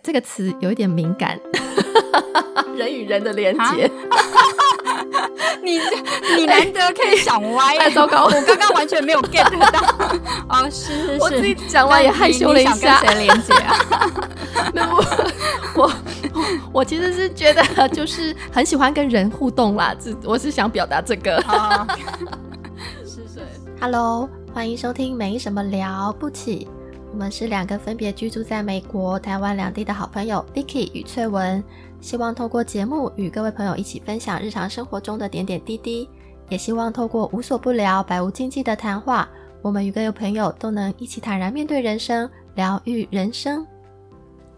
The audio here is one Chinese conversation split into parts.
这个词有一点敏感，人与人的连接。你你难得可以想歪，太 糟糕！我刚刚完全没有 get 到。哦，是是是，我自己讲完也害羞了一下。跟谁连接啊？那我我我其实是觉得就是很喜欢跟人互动啦，这我是想表达这个。是是，Hello，欢迎收听没什么了不起。我们是两个分别居住在美国、台湾两地的好朋友，Vicky 与翠文。希望透过节目与各位朋友一起分享日常生活中的点点滴滴，也希望透过无所不聊、百无禁忌的谈话，我们与各位朋友都能一起坦然面对人生，疗愈人生。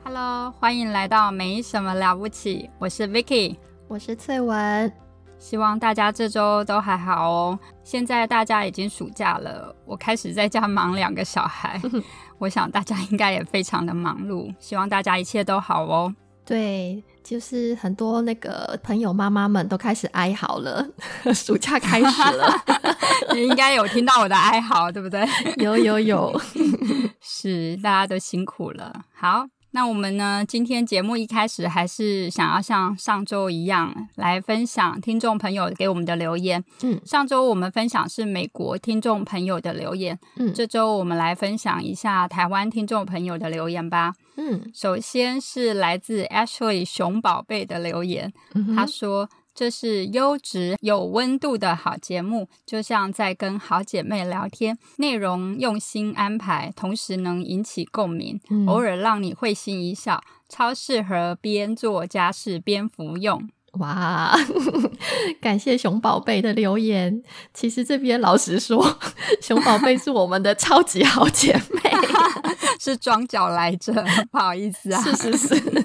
Hello，欢迎来到没什么了不起，我是 Vicky，我是翠文。希望大家这周都还好哦。现在大家已经暑假了，我开始在家忙两个小孩，我想大家应该也非常的忙碌。希望大家一切都好哦。对，就是很多那个朋友妈妈们都开始哀嚎了，暑假开始了，你应该有听到我的哀嚎，对不对？有有有，是大家都辛苦了。好。那我们呢？今天节目一开始还是想要像上周一样来分享听众朋友给我们的留言。嗯，上周我们分享是美国听众朋友的留言。嗯，这周我们来分享一下台湾听众朋友的留言吧。嗯，首先是来自 Ashley 熊宝贝的留言，他说。这是优质有温度的好节目，就像在跟好姐妹聊天，内容用心安排，同时能引起共鸣，偶尔让你会心一笑，超适合边做家事边服用。哇，感谢熊宝贝的留言。其实这边老实说，熊宝贝是我们的超级好姐妹，是装脚来着，不好意思啊。是是是，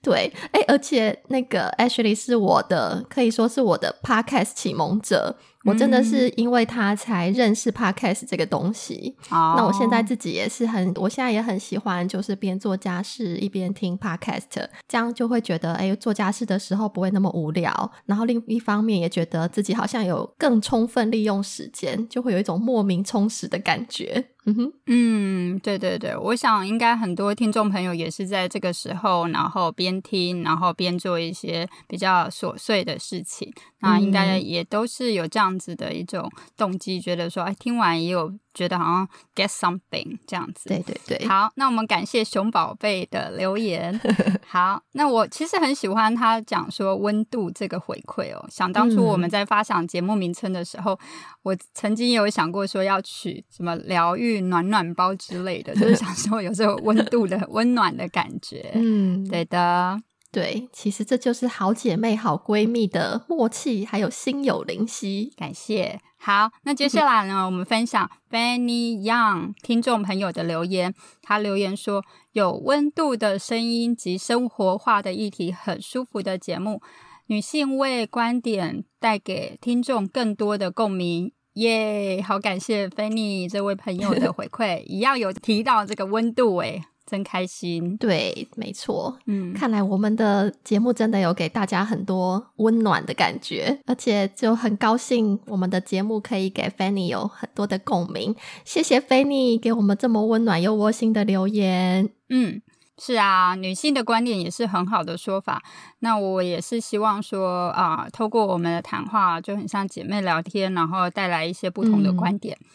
对，哎，而且那个 Ashley 是我的，可以说是我的 Podcast 启蒙者。我真的是因为他才认识 podcast 这个东西。那我现在自己也是很，我现在也很喜欢，就是边做家事一边听 podcast，这样就会觉得，哎，做家事的时候不会那么无聊。然后另一方面也觉得自己好像有更充分利用时间，就会有一种莫名充实的感觉。嗯哼，嗯，对对对，我想应该很多听众朋友也是在这个时候，然后边听，然后边做一些比较琐碎的事情，那应该也都是有这样子的一种动机，觉得说，哎，听完也有。觉得好像 get something 这样子，对对对。好，那我们感谢熊宝贝的留言。好，那我其实很喜欢他讲说温度这个回馈哦。想当初我们在发想节目名称的时候，我曾经有想过说要取什么疗愈暖暖包之类的，就是想说有这种温度的温暖的感觉。嗯，对的。对，其实这就是好姐妹、好闺蜜的默契，还有心有灵犀。感谢。好，那接下来呢，我们分享 Fanny Young 听众朋友的留言。他留言说：“有温度的声音及生活化的议题，很舒服的节目，女性味观点带给听众更多的共鸣。”耶，好感谢 Fanny 这位朋友的回馈，一样有提到这个温度诶。真开心，对，没错，嗯，看来我们的节目真的有给大家很多温暖的感觉，而且就很高兴我们的节目可以给 Fanny 有很多的共鸣。谢谢 Fanny 给我们这么温暖又窝心的留言。嗯，是啊，女性的观点也是很好的说法。那我也是希望说啊，透过我们的谈话，就很像姐妹聊天，然后带来一些不同的观点。嗯，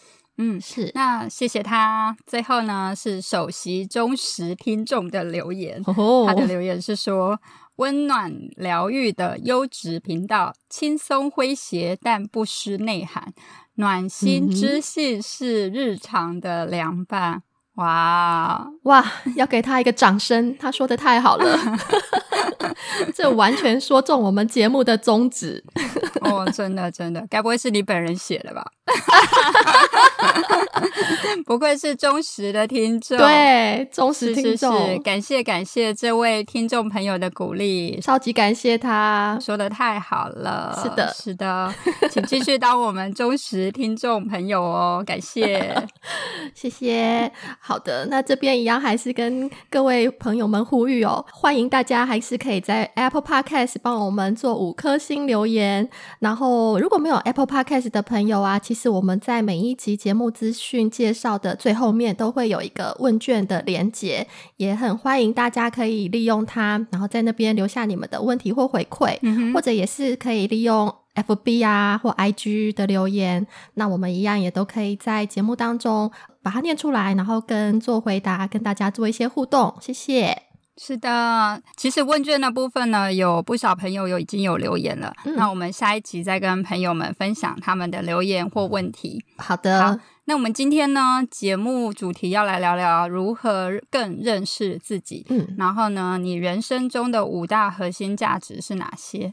是。那谢谢他。最后呢，是首席忠实听众的留言。他的留言是说：温暖疗愈的优质频道，轻松诙谐但不失内涵，暖心知性是日常的凉拌。哇哇，要给他一个掌声！他说的太好了，这完全说中我们节目的宗旨。哦，真的真的，该不会是你本人写的吧？不愧是忠实的听众，对，忠实听众，感谢感谢这位听众朋友的鼓励，超级感谢他，说的太好了，是的，是的，请继续当我们忠实听众朋友哦，感谢，谢谢。好的，那这边一样还是跟各位朋友们呼吁哦，欢迎大家还是可以在 Apple Podcast 帮我们做五颗星留言，然后，如果没有 Apple Podcast 的朋友啊，其实我们在每一集节目资讯介绍的最后面都会有一个问卷的连接，也很欢迎大家可以利用它，然后在那边留下你们的问题或回馈，或者也是可以利用 FB 啊或 IG 的留言，那我们一样也都可以在节目当中把它念出来，然后跟做回答，跟大家做一些互动。谢谢。是的，其实问卷的部分呢，有不少朋友有已经有留言了。那我们下一集再跟朋友们分享他们的留言或问题。好的，那我们今天呢，节目主题要来聊聊如何更认识自己。嗯，然后呢，你人生中的五大核心价值是哪些？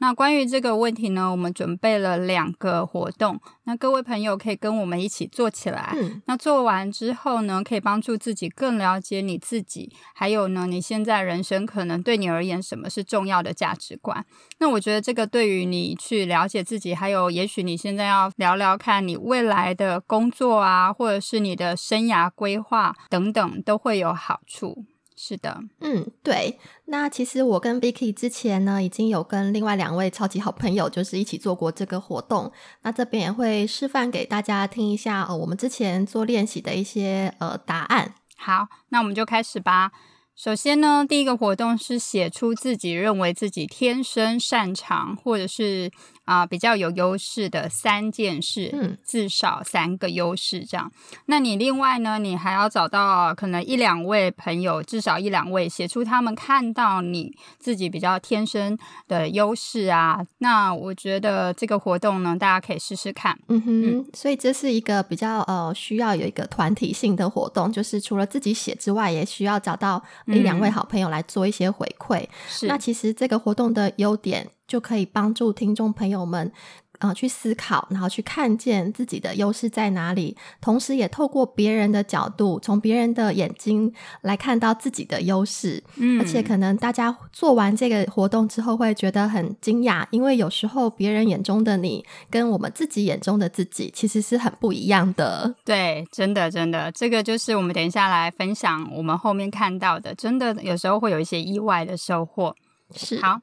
那关于这个问题呢，我们准备了两个活动，那各位朋友可以跟我们一起做起来。那做完之后呢，可以帮助自己更了解你自己，还有呢，你现在人生可能对你而言什么是重要的价值观。那我觉得这个对于你去了解自己，还有也许你现在要聊聊看你未来的工作啊，或者是你的生涯规划等等，都会有好处。是的，嗯，对。那其实我跟 Vicky 之前呢，已经有跟另外两位超级好朋友，就是一起做过这个活动。那这边也会示范给大家听一下，呃，我们之前做练习的一些呃答案。好，那我们就开始吧。首先呢，第一个活动是写出自己认为自己天生擅长，或者是。啊，比较有优势的三件事，嗯，至少三个优势这样。那你另外呢，你还要找到可能一两位朋友，至少一两位，写出他们看到你自己比较天生的优势啊。那我觉得这个活动呢，大家可以试试看。嗯哼，所以这是一个比较呃需要有一个团体性的活动，就是除了自己写之外，也需要找到一两位好朋友来做一些回馈。是，那其实这个活动的优点。就可以帮助听众朋友们，呃，去思考，然后去看见自己的优势在哪里，同时也透过别人的角度，从别人的眼睛来看到自己的优势。嗯，而且可能大家做完这个活动之后会觉得很惊讶，因为有时候别人眼中的你跟我们自己眼中的自己其实是很不一样的。对，真的，真的，这个就是我们等一下来分享我们后面看到的，真的有时候会有一些意外的收获。是好。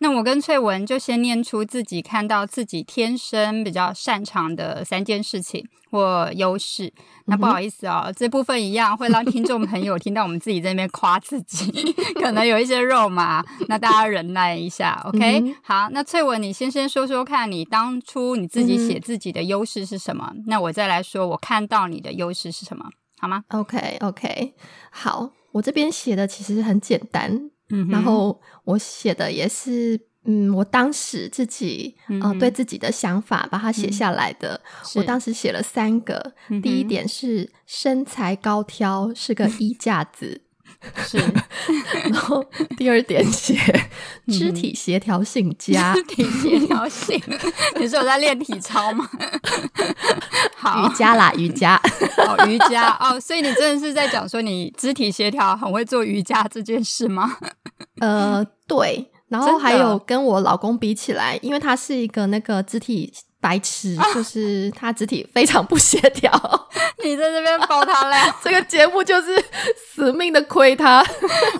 那我跟翠文就先念出自己看到自己天生比较擅长的三件事情或优势。那不好意思哦，这部分一样会让听众朋友听到我们自己在那边夸自己，可能有一些肉麻，那大家忍耐一下，OK？好，那翠文，你先先说说看你当初你自己写自己的优势是什么？那我再来说我看到你的优势是什么，好吗？OK，OK，好，我这边写的其实很简单。嗯，然后我写的也是，嗯，我当时自己呃对自己的想法把它写下来的。我当时写了三个，第一点是身材高挑，是个衣架子。是，然后第二点写肢体协调性佳，肢体协调性，你是有在练体操吗？好，瑜伽啦，瑜伽，哦，瑜伽。哦，所以你真的是在讲说你肢体协调很会做瑜伽这件事吗？呃，对，然后还有跟我老公比起来，因为他是一个那个肢体。白痴，就是他肢体非常不协调。你在这边包他嘞？这个节目就是死命的亏他。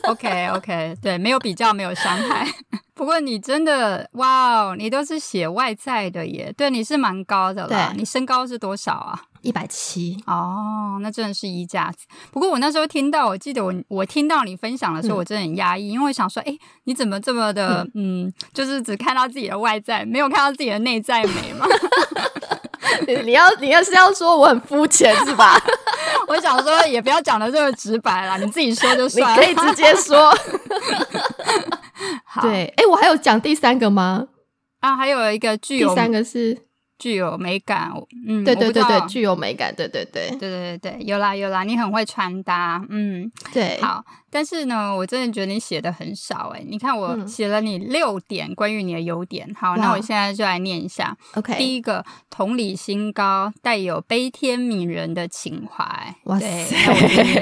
OK OK，对，没有比较，没有伤害。不过你真的哇哦，你都是写外在的耶。对，你是蛮高的了。你身高是多少啊？一百七哦，那真的是衣架子。不过我那时候听到，我记得我我听到你分享的时候，我真的很压抑，因为我想说，哎，你怎么这么的，嗯，就是只看到自己的外在，没有看到自己的内在美吗？你要你要是要说我很肤浅是吧？我想说也不要讲的这么直白了，你自己说就算，你可以直接说。对，哎，我还有讲第三个吗？啊，还有一个具有第三个是。具有美感，嗯，对对对对，具有美感，对对对，对对对对，有啦有啦，你很会穿搭，嗯，对，好。但是呢，我真的觉得你写的很少哎。你看我写了你六点关于你的优点，好，那我现在就来念一下。OK，第一个，同理心高，带有悲天悯人的情怀。哇塞，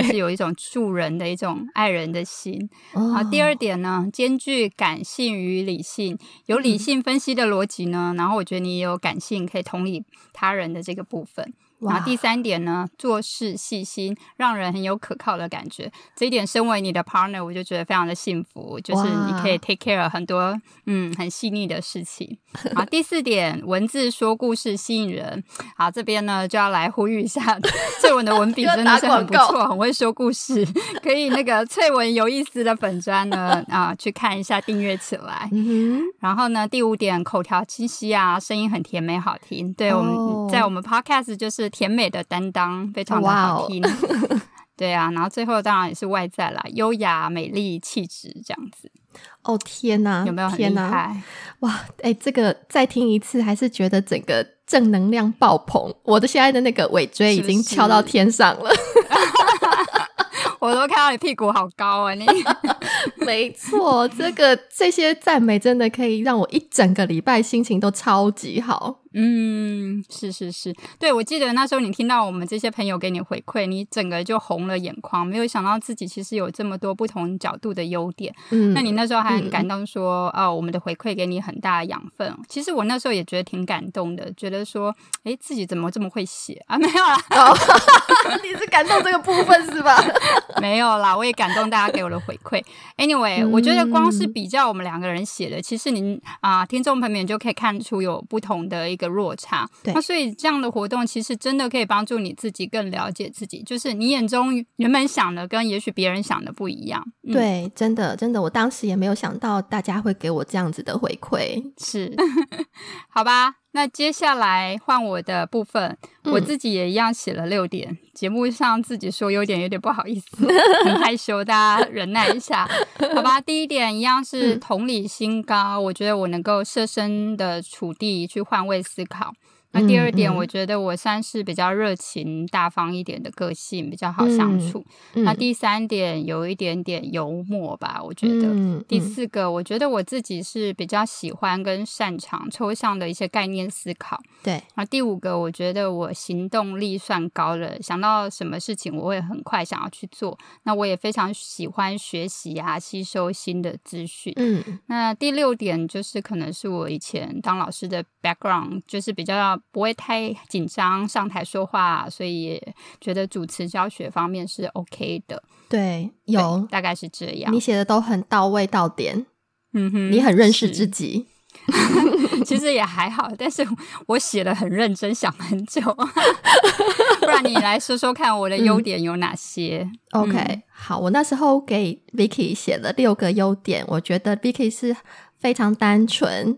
是有一种助人的一种爱人的心。好，第二点呢，兼具感性与理性，有理性分析的逻辑呢。然后我觉得你也有感性，可以同理他人的这个部分。然后第三点呢，做事细心，让人很有可靠的感觉。这一点，身为你的 partner，我就觉得非常的幸福，就是你可以 take care 很多嗯很细腻的事情。好，第四点，文字说故事吸引人。好，这边呢就要来呼吁一下，翠文的文笔真的是很不错，很会说故事，可以那个翠文有意思的粉砖呢啊去看一下，订阅起来。然后呢，第五点，口条清晰啊，声音很甜美好听。对我们在我们 podcast 就是。甜美的担当，非常的好听。对啊，然后最后当然也是外在啦，优雅、美丽、气质这样子。哦天哪，有没有很厉害？哇，哎，这个再听一次，还是觉得整个正能量爆棚。我的现在的那个尾椎已经翘到天上了。我都看到你屁股好高啊！你 没错，这个这些赞美真的可以让我一整个礼拜心情都超级好。嗯，是是是，对我记得那时候你听到我们这些朋友给你回馈，你整个就红了眼眶，没有想到自己其实有这么多不同角度的优点。嗯，那你那时候还很感动，说哦，我们的回馈给你很大的养分。其实我那时候也觉得挺感动的，觉得说，哎，自己怎么这么会写啊？没有啦，你是感动这个部分是吧？没有啦，我也感动大家给我的回馈。Anyway，我觉得光是比较我们两个人写的，其实您啊，听众朋友们就可以看出有不同的一个。落差，那所以这样的活动其实真的可以帮助你自己更了解自己，就是你眼中原本想的跟也许别人想的不一样。对，真的真的，我当时也没有想到大家会给我这样子的回馈，是。好吧？那接下来换我的部分，我自己也一样写了六点，节目上自己说有点有点不好意思，很害羞，大家忍耐一下，好吧？第一点一样是同理心高，我觉得我能够设身的处地去换位思考。那第二点，我觉得我算是比较热情大方一点的个性，比较好相处。那第三点，有一点点幽默吧，我觉得。第四个，我觉得我自己是比较喜欢跟擅长抽象的一些概念思考。对。那第五个，我觉得我行动力算高了，想到什么事情我会很快想要去做。那我也非常喜欢学习啊，吸收新的资讯。嗯。那第六点就是可能是我以前当老师的 background，就是比较。不会太紧张上台说话，所以觉得主持教学方面是 OK 的。对，有大概是这样。你写的都很到位到点，嗯哼，你很认识自己。其实也还好，但是我写的很认真，想很久。不然你来说说看，我的优点有哪些？OK，好，我那时候给 Vicky 写了六个优点，我觉得 Vicky 是非常单纯。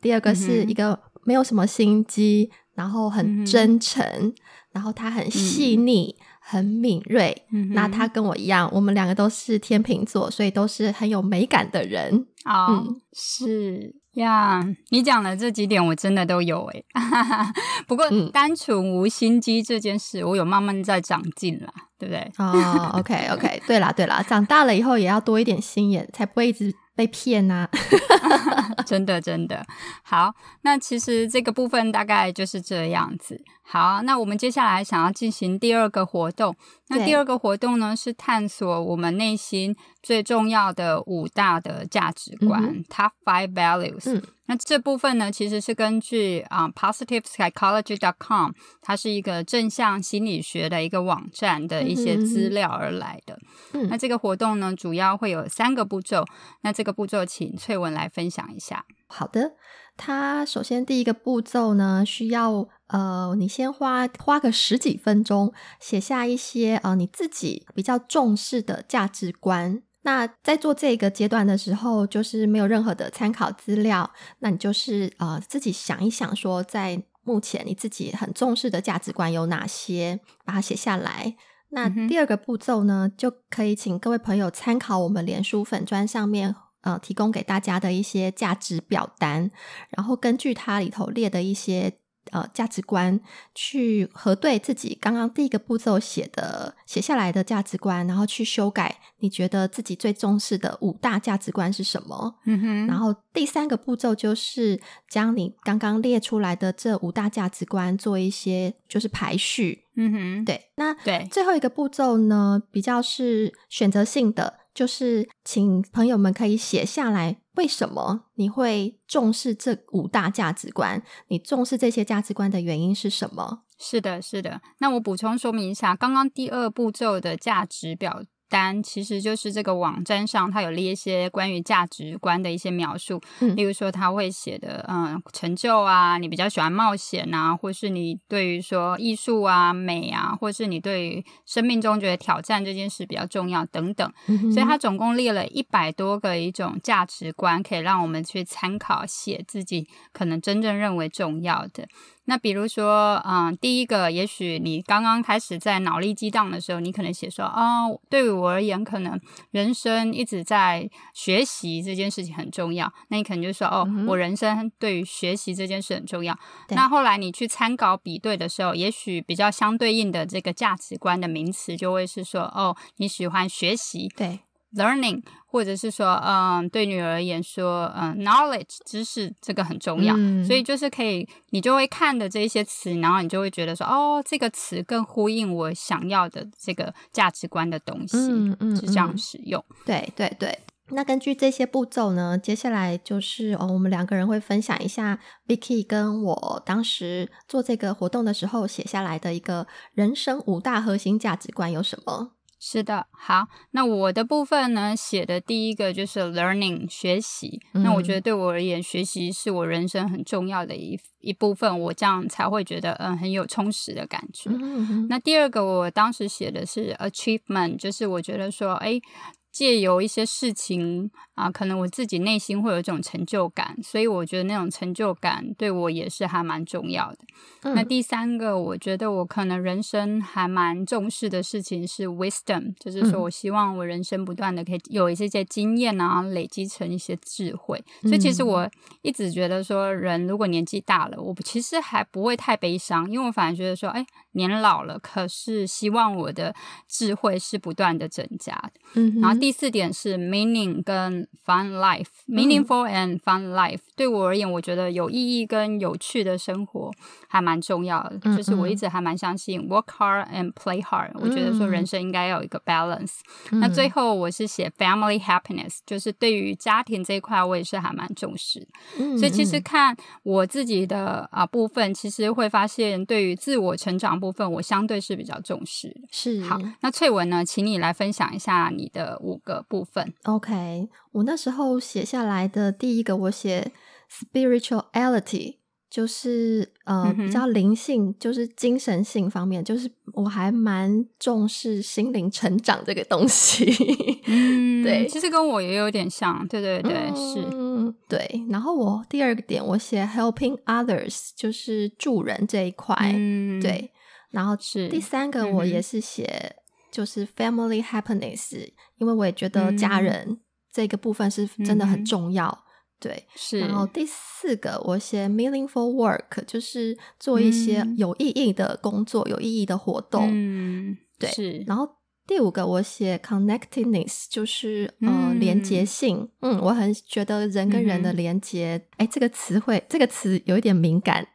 第二个是一个。没有什么心机，然后很真诚，然后他很细腻、很敏锐。那他跟我一样，我们两个都是天秤座，所以都是很有美感的人。哦，是呀，你讲的这几点我真的都有诶。不过单纯无心机这件事，我有慢慢在长进了，对不对？哦，OK，OK，对啦，对啦，长大了以后也要多一点心眼，才不会一直。被骗 呐！真的真的好。那其实这个部分大概就是这样子。好，那我们接下来想要进行第二个活动。那第二个活动呢，是探索我们内心最重要的五大的价值观 （Top Five Values）。那这部分呢，其实是根据啊，PositivePsychology.com，它是一个正向心理学的一个网站的一些资料而来的。那这个活动呢，主要会有三个步骤。那这个步骤，请翠文来分享一下。好的，它首先第一个步骤呢，需要呃，你先花花个十几分钟，写下一些呃你自己比较重视的价值观。那在做这个阶段的时候，就是没有任何的参考资料，那你就是呃自己想一想，说在目前你自己很重视的价值观有哪些，把它写下来。那第二个步骤呢，就可以请各位朋友参考我们脸书粉砖上面呃提供给大家的一些价值表单，然后根据它里头列的一些。呃，价值观去核对自己刚刚第一个步骤写的写下来的价值观，然后去修改。你觉得自己最重视的五大价值观是什么？嗯哼。然后第三个步骤就是将你刚刚列出来的这五大价值观做一些就是排序。嗯哼。对，那对最后一个步骤呢，比较是选择性的。就是请朋友们可以写下来，为什么你会重视这五大价值观？你重视这些价值观的原因是什么？是的，是的。那我补充说明一下，刚刚第二步骤的价值表。单其实就是这个网站上，它有列一些关于价值观的一些描述，例如说他会写的，嗯，成就啊，你比较喜欢冒险啊，或是你对于说艺术啊、美啊，或是你对于生命中觉得挑战这件事比较重要等等，所以他总共列了一百多个一种价值观，可以让我们去参考写自己可能真正认为重要的。那比如说，嗯，第一个，也许你刚刚开始在脑力激荡的时候，你可能写说，哦，对于我而言，可能人生一直在学习这件事情很重要。那你可能就说，哦，我人生对于学习这件事很重要。那后来你去参考比对的时候，也许比较相对应的这个价值观的名词就会是说，哦，你喜欢学习，对，learning。或者是说，嗯，对女儿而言，说，嗯，knowledge 知识这个很重要，所以就是可以，你就会看的这些词，然后你就会觉得说，哦，这个词更呼应我想要的这个价值观的东西，嗯嗯，是这样使用。对对对。那根据这些步骤呢，接下来就是哦，我们两个人会分享一下 Vicky 跟我当时做这个活动的时候写下来的一个人生五大核心价值观有什么。是的，好，那我的部分呢，写的第一个就是 learning 学习。那我觉得对我而言，学习是我人生很重要的一一部分，我这样才会觉得嗯很有充实的感觉。那第二个，我当时写的是 achievement，就是我觉得说，哎。借由一些事情啊，可能我自己内心会有一种成就感，所以我觉得那种成就感对我也是还蛮重要的。那第三个，我觉得我可能人生还蛮重视的事情是 wisdom，就是说我希望我人生不断的可以有一些些经验啊，累积成一些智慧。所以其实我一直觉得说，人如果年纪大了，我其实还不会太悲伤，因为我反而觉得说，哎，年老了，可是希望我的智慧是不断的增加的。嗯，然后。第四点是 meaning 跟 fun life，meaningful and fun life。对我而言，我觉得有意义跟有趣的生活还蛮重要的。就是我一直还蛮相信 work hard and play hard。我觉得说人生应该要有一个 balance。那最后我是写 family happiness，就是对于家庭这一块，我也是还蛮重视。所以其实看我自己的啊部分，其实会发现对于自我成长部分，我相对是比较重视。是好，那翠文呢，请你来分享一下你的。五个部分，OK。我那时候写下来的第一个，我写 spirituality，就是呃比较灵性，就是精神性方面，就是我还蛮重视心灵成长这个东西。嗯，对，其实跟我也有点像，对对对，是，对。然后我第二个点，我写 helping others，就是助人这一块，嗯对。然后是第三个，我也是写。就是 family happiness，因为我也觉得家人这个部分是真的很重要，对。是。然后第四个，我写 meaningful work，就是做一些有意义的工作、有意义的活动。嗯，对。是。然后第五个，我写 connectedness，就是呃连接性。嗯，我很觉得人跟人的连接，哎，这个词汇，这个词有一点敏感。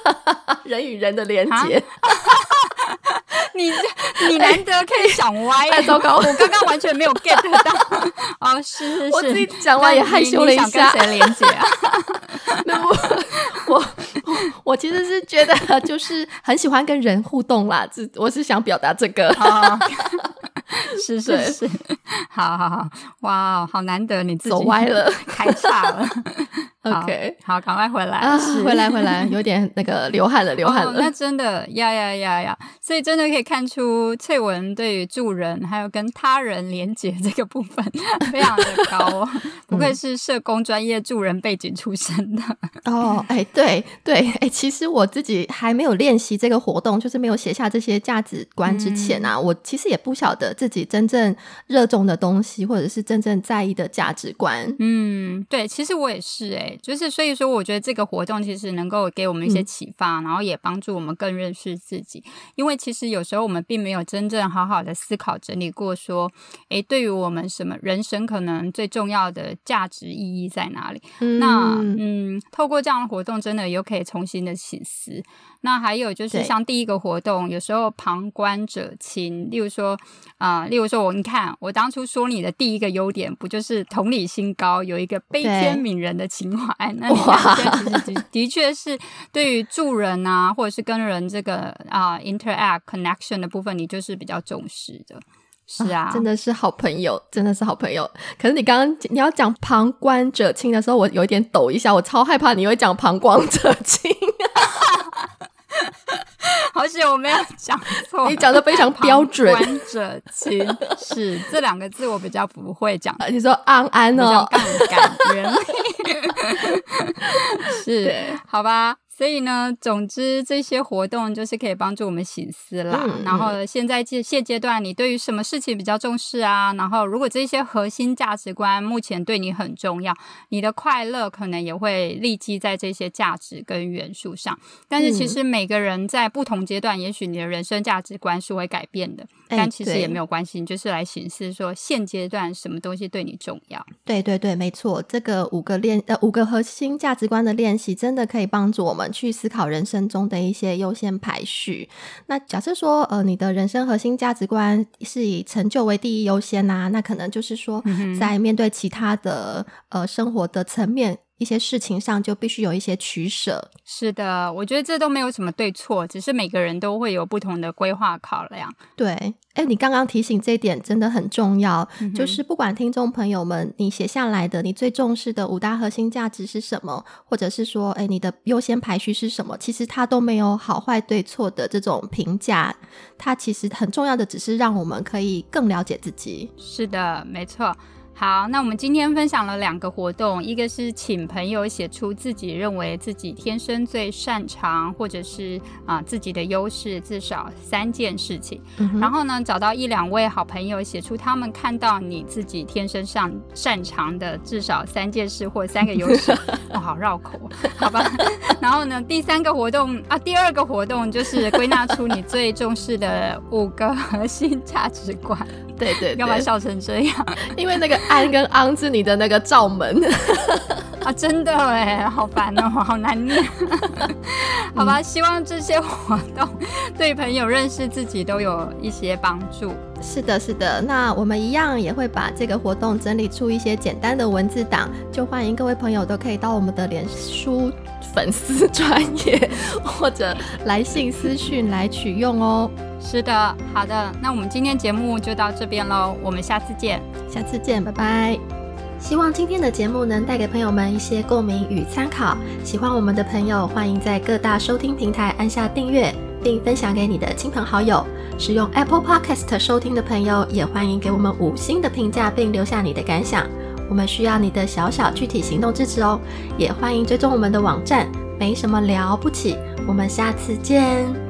人与人的连接。你 你难得可以想歪，太 糟糕！我刚刚完全没有 get 到。哦，是是是，我自己讲完也害羞了一下。跟谁连接啊？那我我我其实是觉得就是很喜欢跟人互动啦，这我是想表达这个。是是是，好好好，哇，好难得你自己走歪了，开叉了。OK，好，赶快回来，回来回来，有点那个流汗了，流汗了。那真的呀呀呀呀，所以真的可以看出翠文对于助人还有跟他人连接这个部分 非常的高哦，不愧是社工专业助人背景出身的哦。哎，对对，哎，其实我自己还没有练习这个活动，就是没有写下这些价值观之前啊，我其实也不晓得自己真正热衷的东西，或者是真正在意的价值观。嗯，对，其实我也是哎。就是所以说，我觉得这个活动其实能够给我们一些启发，然后也帮助我们更认识自己。因为其实有时候我们并没有真正好好的思考整理过，说，诶，对于我们什么人生可能最重要的价值意义在哪里？那嗯，透过这样的活动，真的又可以重新的醒思。那还有就是像第一个活动，有时候旁观者清。例如说，啊，例如说我，你看我当初说你的第一个优点，不就是同理心高，有一个悲天悯人的情怀？那你看，其实的的确是对于助人啊，或者是跟人这个啊 interact connection 的部分，你就是比较重视的。是啊，真的是好朋友，真的是好朋友。可是你刚刚你要讲旁观者清的时候，我有一点抖一下，我超害怕你会讲旁观者清。而且我没有讲错，你讲的非常标准。旁观者清是这两个字，我比较不会讲。你说安安哦，杠杆原理 是好吧？所以呢，总之这些活动就是可以帮助我们醒思啦。然后现在现现阶段，你对于什么事情比较重视啊？然后如果这些核心价值观目前对你很重要，你的快乐可能也会立即在这些价值跟元素上。但是其实每个人在不同阶段，也许你的人生价值观是会改变的。但其实也没有关系，你就是来显示说现阶段什么东西对你重要。对对对，没错，这个五个练呃五个核心价值观的练习，真的可以帮助我们。去思考人生中的一些优先排序。那假设说，呃，你的人生核心价值观是以成就为第一优先呐，那可能就是说，在面对其他的呃生活的层面。一些事情上就必须有一些取舍。是的，我觉得这都没有什么对错，只是每个人都会有不同的规划考量。对，哎，你刚刚提醒这一点真的很重要，就是不管听众朋友们你写下来的，你最重视的五大核心价值是什么，或者是说，哎，你的优先排序是什么，其实它都没有好坏对错的这种评价，它其实很重要的只是让我们可以更了解自己。是的，没错。好，那我们今天分享了两个活动，一个是请朋友写出自己认为自己天生最擅长，或者是啊自己的优势，至少三件事情。然后呢，找到一两位好朋友，写出他们看到你自己天生上擅长的至少三件事或三个优势。哇，好绕口，好吧。然后呢，第三个活动啊，第二个活动就是归纳出你最重视的五个核心价值观。对对，干嘛笑成这样？因为那个。安跟昂是你的那个罩门 啊，真的哎，好烦哦，好难念。好吧，希望这些活动对朋友认识自己都有一些帮助。是的，是的。那我们一样也会把这个活动整理出一些简单的文字档，就欢迎各位朋友都可以到我们的脸书粉丝专业 或者来信私讯来取用哦。是的，好的，那我们今天节目就到这边喽，我们下次见，下次见，拜拜。希望今天的节目能带给朋友们一些共鸣与参考。喜欢我们的朋友，欢迎在各大收听平台按下订阅，并分享给你的亲朋好友。使用 Apple Podcast 收听的朋友，也欢迎给我们五星的评价，并留下你的感想。我们需要你的小小具体行动支持哦。也欢迎追踪我们的网站，没什么了不起。我们下次见。